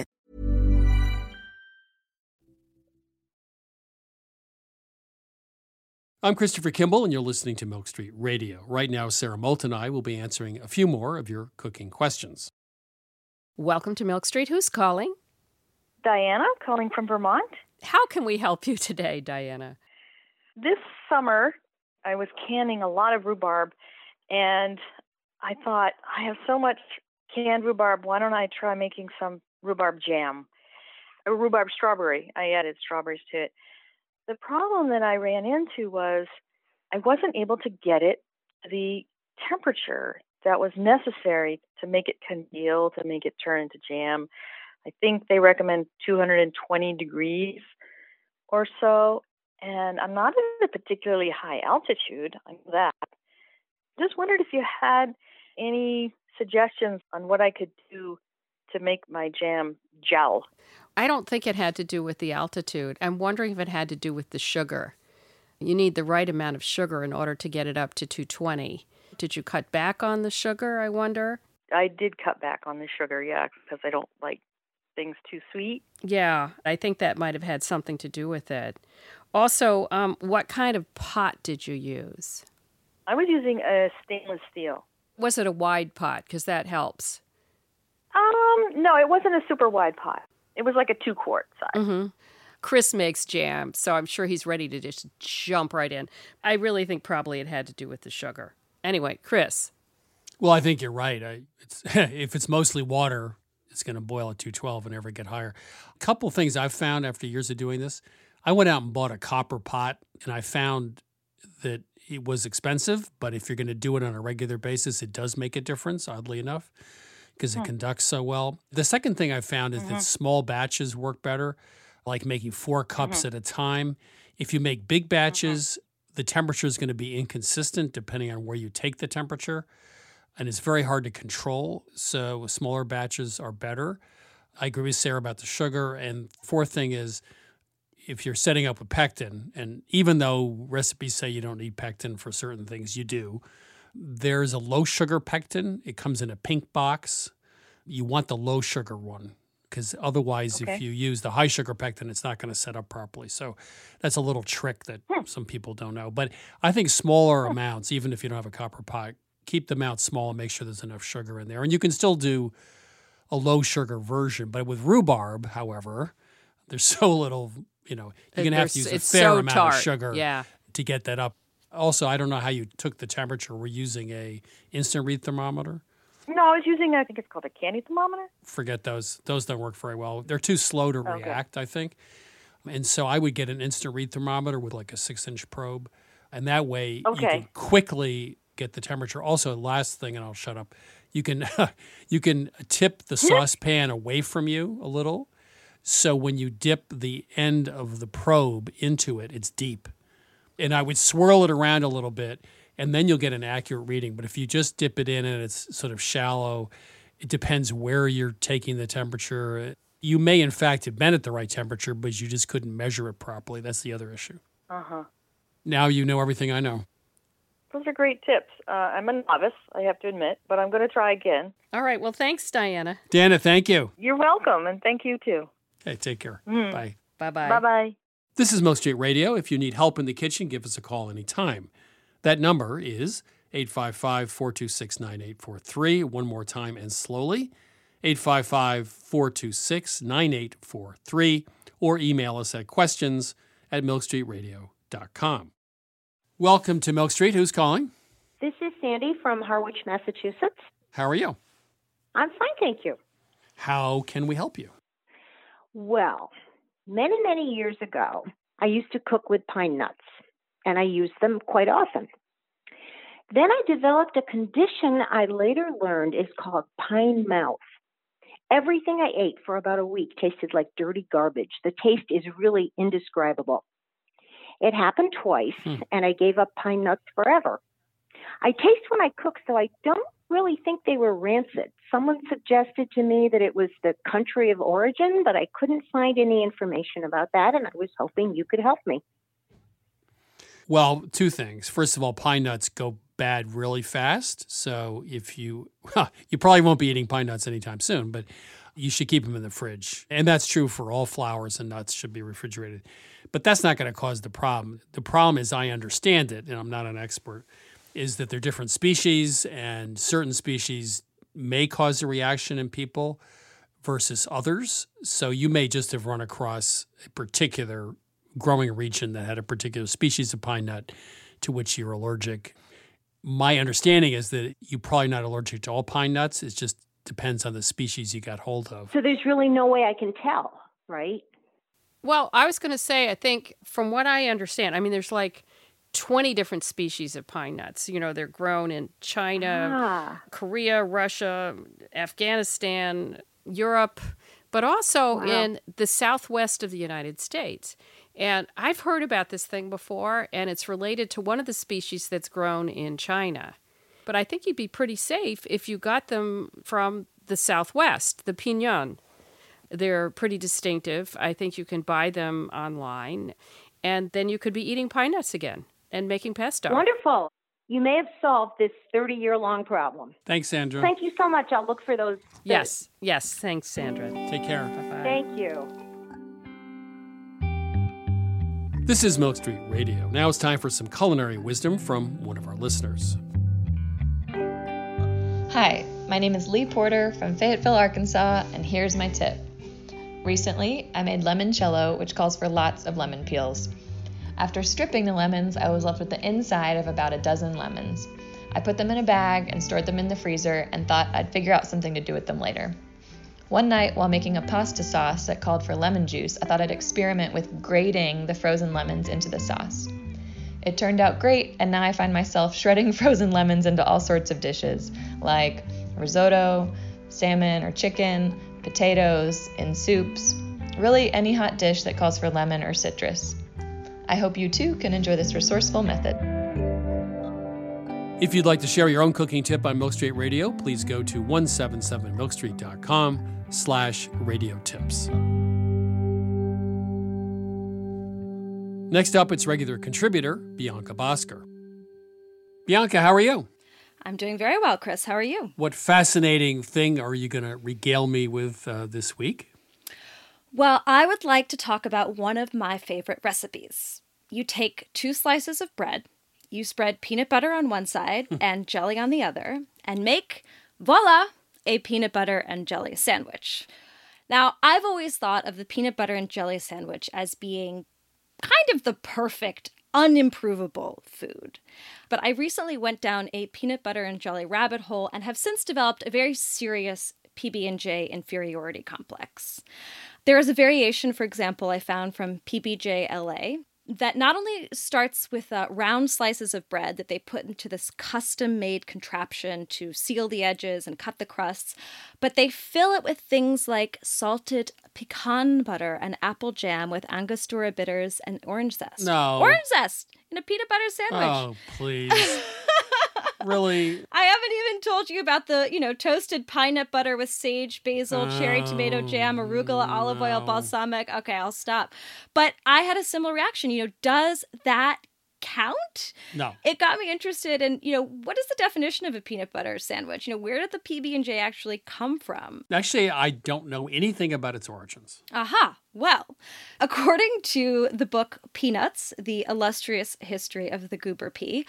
I'm Christopher Kimball, and you're listening to Milk Street Radio. Right now, Sarah Moulton and I will be answering a few more of your cooking questions.
Welcome to Milk Street. Who's calling?
Diana, calling from Vermont.
How can we help you today, Diana?
This summer, I was canning a lot of rhubarb, and I thought, I have so much canned rhubarb. Why don't I try making some rhubarb jam? A rhubarb strawberry. I added strawberries to it. The problem that I ran into was I wasn't able to get it the temperature that was necessary to make it congeal, to make it turn into jam. I think they recommend 220 degrees or so. And I'm not at a particularly high altitude, know that. Just wondered if you had any suggestions on what I could do to make my jam gel.
I don't think it had to do with the altitude. I'm wondering if it had to do with the sugar. You need the right amount of sugar in order to get it up to 220. Did you cut back on the sugar, I wonder?
I did cut back on the sugar, yeah, because I don't like things too sweet.
Yeah, I think that might have had something to do with it. Also, um, what kind of pot did you use?
I was using a stainless steel.
Was it a wide pot? Because that helps.
Um, no, it wasn't a super wide pot. It was like a two quart size.
Mm-hmm. Chris makes jam, so I'm sure he's ready to just jump right in. I really think probably it had to do with the sugar. Anyway, Chris.
Well, I think you're right. I, it's, if it's mostly water, it's going to boil at 212 and never get higher. A couple things I've found after years of doing this. I went out and bought a copper pot, and I found that it was expensive, but if you're going to do it on a regular basis, it does make a difference, oddly enough, because it
Hmm.
conducts so well. The second thing I found is
Mhm.
that small batches work better, like making four cups
Mhm.
at a time. If you make big batches, the temperature is going to be inconsistent depending on where you take the temperature, and it's very hard to control. So smaller batches are better. I agree with Sarah about the sugar. And fourth thing is if you're setting up a pectin, and even though recipes say you don't need pectin for certain things, you do. There's a low sugar pectin. It comes in a pink box. You want the low sugar one because otherwise,
Okay.
if you use the high sugar pectin, it's not going to set up properly. So that's a little trick that some people don't know. But I think smaller amounts, even if you don't have a copper pot, keep them out small and make sure there's enough sugar in there. And you can still do a low sugar version. But with rhubarb, however, there's so little, you know, you're going to have to use a fair
so
amount
tart.
of sugar
Yeah.
to get that up. Also, I don't know how you took the temperature. We're using a instant read thermometer.
No, I was using, I think it's called a candy thermometer.
Forget those. Those don't work very well. They're too slow to react, I think. And so I would get an instant read thermometer with like a six inch probe. And that way
okay.
you can quickly get the temperature. Also, last thing, and I'll shut up. You can you can tip the saucepan away from you a little. So when you dip the end of the probe into it, it's deep. And I would swirl it around a little bit, and then you'll get an accurate reading. But if you just dip it in and it's sort of shallow, it depends where you're taking the temperature. You may, in fact, have been at the right temperature, but you just couldn't measure it properly. That's the other issue.
Uh huh.
Now you know everything I know.
Those are great tips. Uh, I'm a novice, I have to admit, but I'm going to try again.
All right. Well, thanks, Diana.
Dana, thank you.
You're welcome, and thank you too.
Hey, take care.
Mm.
Bye.
Bye bye.
Bye bye.
This is Milk Street Radio. If you need help in the kitchen, give us a call anytime. That number is 855 426 9843. One more time and slowly 855 426 9843. Or email us at questions at milkstreetradio.com. Welcome to Milk Street. Who's calling?
This is Sandy from Harwich, Massachusetts.
How are you?
I'm fine, thank you.
How can we help you?
Well, many, many years ago, I used to cook with pine nuts, and I used them quite often. Then I developed a condition I later learned is called pine mouth. Everything I ate for about a week tasted like dirty garbage. The taste is really indescribable. It happened twice, hmm. and I gave up pine nuts forever. I taste when I cook, so I don't really think they were rancid. Someone suggested to me that it was the country of origin, but I couldn't find any information about that, and I was hoping you could help me.
Well, two things. First of all, pine nuts go bad really fast. So if you, you probably won't be eating pine nuts anytime soon, but you should keep them in the fridge. And that's true for all flowers and nuts should be refrigerated. But that's not going to cause the problem. The problem is, I understand it, and I'm not an expert, is that they're different species, and certain species may cause a reaction in people versus others. So you may just have run across a particular growing region that had a particular species of pine nut to which you're allergic. My understanding is that you're probably not allergic to all pine nuts. It just depends on the species you got hold of.
So there's really no way I can tell, right?
Well, I was going to say, I think from what I understand, I mean, there's like 20 different species of pine nuts. You know, they're grown in China,
Ah.
Korea, Russia, Afghanistan, Europe, but also
Wow.
in the southwest of the United States. And I've heard about this thing before, and it's related to one of the species that's grown in China. But I think you'd be pretty safe if you got them from the southwest, the pinyon. They're pretty distinctive. I think you can buy them online, and then you could be eating pine nuts again and making pesto.
Wonderful. You may have solved this 30 year long problem.
Thanks, Sandra.
Thank you so much. I'll look for those.
Yes, yes. Thanks, Sandra.
Take care.
Bye-bye.
Thank you.
This is Milk Street Radio. Now it's time for some culinary wisdom from one of our listeners.
Hi, my name is Lee Porter from Fayetteville, Arkansas, and here's my tip. Recently, I made limoncello, which calls for lots of lemon peels. After stripping the lemons, I was left with the inside of about a dozen lemons. I put them in a bag and stored them in the freezer and thought I'd figure out something to do with them later. One night, while making a pasta sauce that called for lemon juice, I thought I'd experiment with grating the frozen lemons into the sauce. It turned out great, and now I find myself shredding frozen lemons into all sorts of dishes, like risotto, salmon or chicken, potatoes, in soups, really any hot dish that calls for lemon or citrus. I hope you too can enjoy this resourceful method.
If you'd like to share your own cooking tip on Milk Street Radio, please go to 177milkstreet.com slash radio tips. Next up, it's regular contributor Bianca Bosker. Bianca, how are you?
I'm doing very well, Chris. How are you?
What fascinating thing are you going to regale me with uh, this week?
Well, I would like to talk about one of my favorite recipes. You take two slices of bread, you spread peanut butter on one side hmm. and jelly on the other, and make, voila, a peanut butter and jelly sandwich. Now, I've always thought of the peanut butter and jelly sandwich as being kind of the perfect unimprovable food. But I recently went down a peanut butter and jelly rabbit hole and have since developed a very serious PB&J inferiority complex. There is a variation, for example, I found from PBJ LA that not only starts with uh, round slices of bread that they put into this custom made contraption to seal the edges and cut the crusts, but they fill it with things like salted pecan butter and apple jam with Angostura bitters and orange zest.
No.
Orange zest in a peanut butter sandwich.
Oh, please. really?
I haven't even told you about the, you know, toasted pine nut butter with sage, basil, cherry tomato jam, oh, arugula, olive oil, balsamic. Okay, I'll stop. But I had a similar reaction. You know, does that count?
No.
It got me interested in, you know, what is the definition of a peanut butter sandwich? You know, where did the PB and J actually come from?
Actually, I don't know anything about its origins.
Aha. Well, according to the book Peanuts, The Illustrious History of the Goober Pea,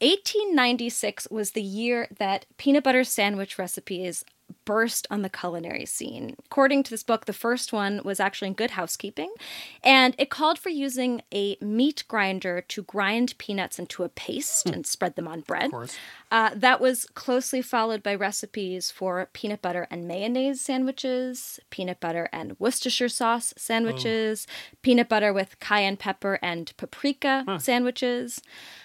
1896 was the year that peanut butter sandwich recipes burst on the culinary scene. According to this book, the first one was actually in Good Housekeeping, and it called for using a meat grinder to grind peanuts into a paste and spread them on bread. Uh, that was closely followed by recipes for peanut butter and mayonnaise sandwiches, peanut butter and Worcestershire sauce sandwiches, peanut butter with cayenne pepper and paprika sandwiches.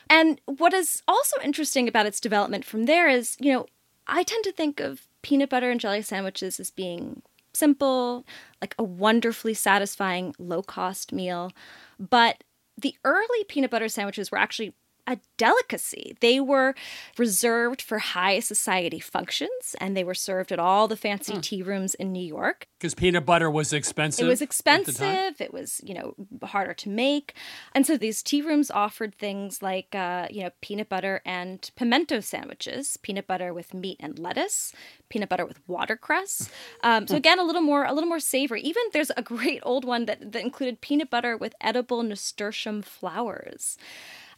And what is also interesting about its development from there is, you know, I tend to think of peanut butter and jelly sandwiches as being simple, like a wonderfully satisfying low cost meal. But the early peanut butter sandwiches were actually a delicacy. They were reserved for high society functions and they were served at all the fancy tea rooms in New York.
Because peanut butter was expensive.
It was
at the time.
expensive. It was, you know, harder to make. And so these tea rooms offered things like, uh, you know, peanut butter and pimento sandwiches, peanut butter with meat and lettuce, peanut butter with watercress. Um, so again, a little more, a little more savory. Even there's a great old one that, that included peanut butter with edible nasturtium flowers.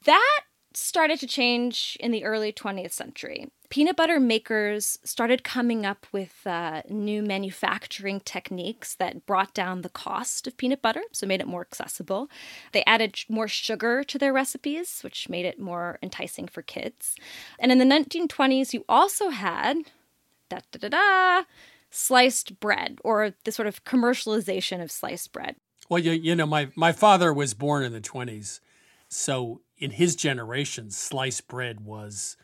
That started to change in the early 20th century. Peanut butter makers started coming up with uh, new manufacturing techniques that brought down the cost of peanut butter, so made it more accessible. They added more sugar to their recipes, which made it more enticing for kids. And in the 1920s, you also had da da da da sliced bread, or the sort of commercialization of sliced bread.
Well, you, you know, my, my father was born in the 20s. So in his generation, sliced bread was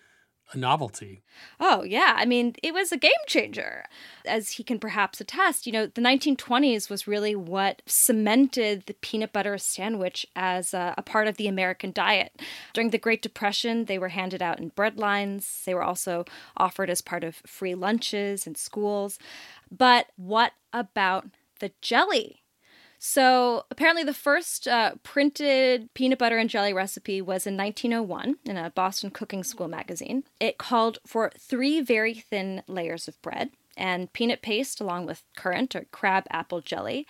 a novelty.
Oh, yeah. I mean, it was a game changer. As he can perhaps attest, you know, the 1920s was really what cemented the peanut butter sandwich as a, a, part of the American diet. During the Great Depression, they were handed out in bread lines, they were also offered as part of free lunches in schools. But what about the jelly? So, apparently, the first uh, printed peanut butter and jelly recipe was in 1901 in a Boston Cooking School magazine. It called for three very thin layers of bread and peanut paste along with currant or crab apple jelly.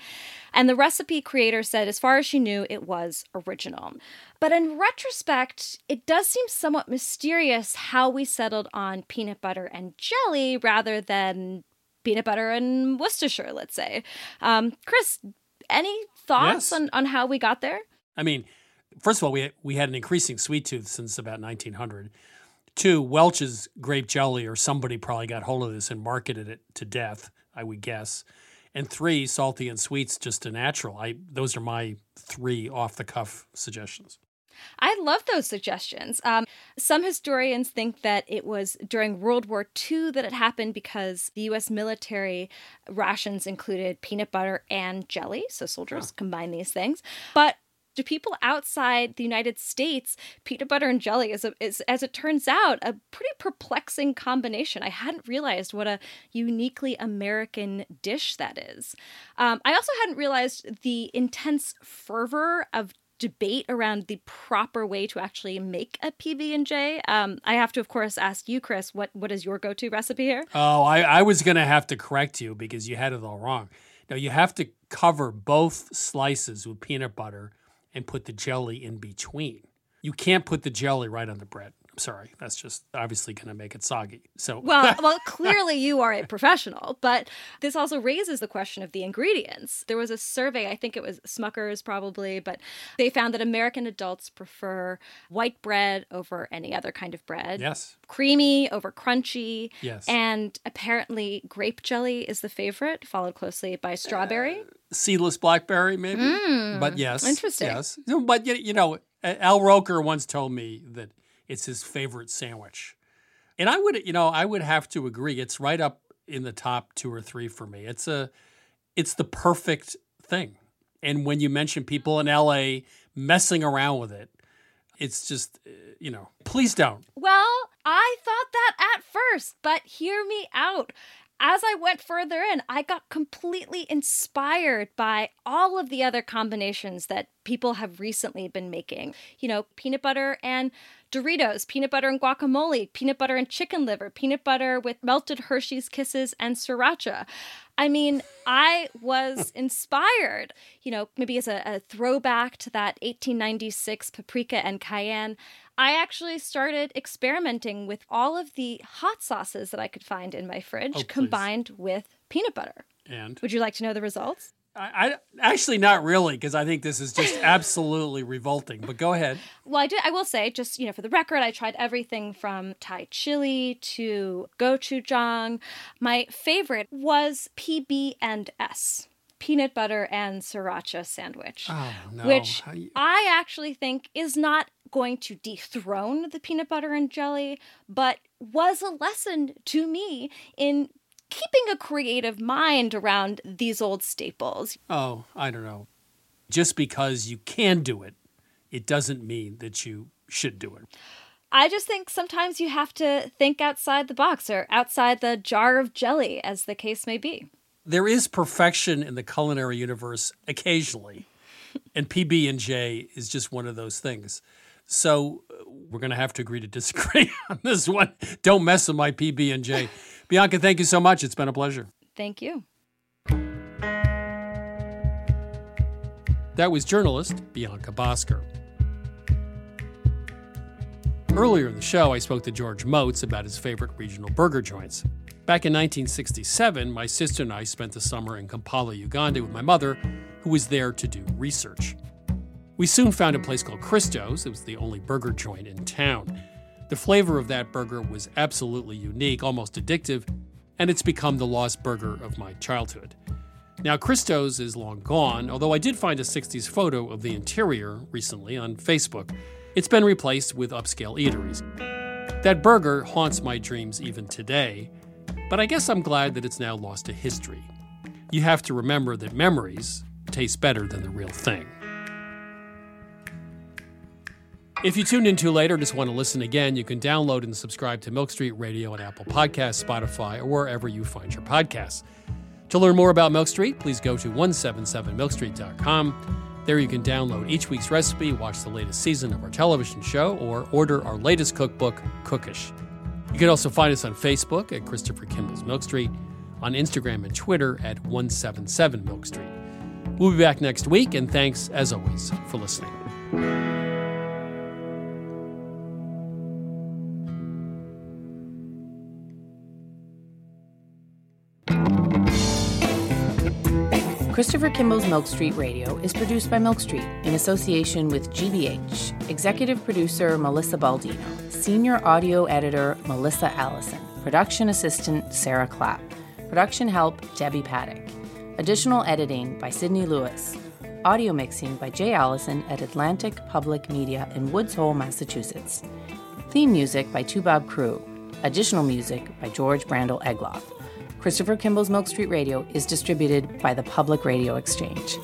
And the recipe creator said, as far as she knew, it was original. But in retrospect, it does seem somewhat mysterious how we settled on peanut butter and jelly rather than peanut butter and Worcestershire, let's say. Um, Chris, any thoughts
Yes.
on, on how we got there?
I mean, first of all, we we had an increasing sweet tooth since about 1900. Two, Welch's grape jelly or somebody probably got hold of this and marketed it to death, I would guess. And three, salty and sweets just a natural. I those are my three off the cuff suggestions.
I love those suggestions. Um, some historians think that it was during World War II that it happened because the U.S. military rations included peanut butter and jelly, so soldiers combine these things. But to people outside the United States, peanut butter and jelly is, a, is, as it turns out, a pretty perplexing combination. I hadn't realized what a uniquely American dish that is. Um, I also hadn't realized the intense fervor of debate around the proper way to actually make a PB and J. Um, I have to, of course, ask you, Chris, what what is your go to recipe here?
Oh, I, I was going to have to correct you because you had it all wrong. Now, you have to cover both slices with peanut butter and put the jelly in between. You can't put the jelly right on the bread. Sorry. That's just obviously going to make it soggy. So,
Well, well, clearly you are a professional, but this also raises the question of the ingredients. There was a survey, I think it was Smucker's probably, but they found that American adults prefer white bread over any other kind of bread.
Yes.
Creamy over crunchy.
Yes.
And apparently grape jelly is the favorite, followed closely by strawberry.
seedless blackberry, maybe.
Mm,
but yes,
interesting.
Yes, but you know, Al Roker once told me that it's his favorite sandwich, and I would, you know, I would have to agree. It's right up in the top two or three for me. It's a, it's the perfect thing. And when you mention people in LA messing around with it, it's just, uh, you know, please don't.
Well, I thought that at first, but hear me out. As I went further in, I got completely inspired by all of the other combinations that people have recently been making. You know, peanut butter and Doritos, peanut butter and guacamole, peanut butter and chicken liver, peanut butter with melted Hershey's Kisses and sriracha. I mean, I was inspired, you know, maybe as a, a, throwback to that 1896 paprika and cayenne. I actually started experimenting with all of the hot sauces that I could find in my fridge
oh,
combined with peanut butter.
And
would you like to know the results?
I, I actually not really because I think this is just absolutely revolting. But go ahead.
Well, I did. I will say, just you know, for the record, I tried everything from Thai chili to gochujang. My favorite was PB and S peanut butter and sriracha sandwich,
oh, no.
which
you...
I actually think is not going to dethrone the peanut butter and jelly, but was a lesson to me in keeping a creative mind around these old staples.
Oh, I don't know. Just because you can do it, it doesn't mean that you should do it.
I just think sometimes you have to think outside the box or outside the jar of jelly, as the case may be.
There is perfection in the culinary universe occasionally, and PB and J is just one of those things. So uh, we're going to have to agree to disagree on this one. Don't mess with my PB and J. Bianca, thank you so much. It's been a pleasure.
Thank you.
That was journalist Bianca Bosker. Earlier in the show, I spoke to George Motz about his favorite regional burger joints. Back in 1967, my sister and I spent the summer in Kampala, Uganda with my mother, who was there to do research. We soon found a place called Christo's. It was the only burger joint in town. The flavor of that burger was absolutely unique, almost addictive, and it's become the lost burger of my childhood. Now, Christo's is long gone, although I did find a 60s photo of the interior recently on Facebook. It's been replaced with upscale eateries. That burger haunts my dreams even today, but I guess I'm glad that it's now lost to history. You have to remember that memories taste better than the real thing. If you tuned in too late or just want to listen again, you can download and subscribe to Milk Street Radio on Apple Podcasts, Spotify, or wherever you find your podcasts. To learn more about Milk Street, please go to 177milkstreet.com. There you can download each week's recipe, watch the latest season of our television show, or order our latest cookbook, Cookish. You can also find us on Facebook at Christopher Kimball's Milk Street, on Instagram and Twitter at 177 Milk Street. We'll be back next week, and thanks, as always, for listening.
Christopher Kimball's Milk Street Radio is produced by Milk Street in association with GBH, executive producer Melissa Baldino, senior audio editor Melissa Allison, production assistant Sarah Clapp, production help Debbie Paddock, additional editing by Sydney Lewis, audio mixing by Jay Allison at Atlantic Public Media in Woods Hole, Massachusetts, theme music by Toubab Krewe, additional music by George Brandl Egloff. Christopher Kimball's Milk Street Radio is distributed by the Public Radio Exchange.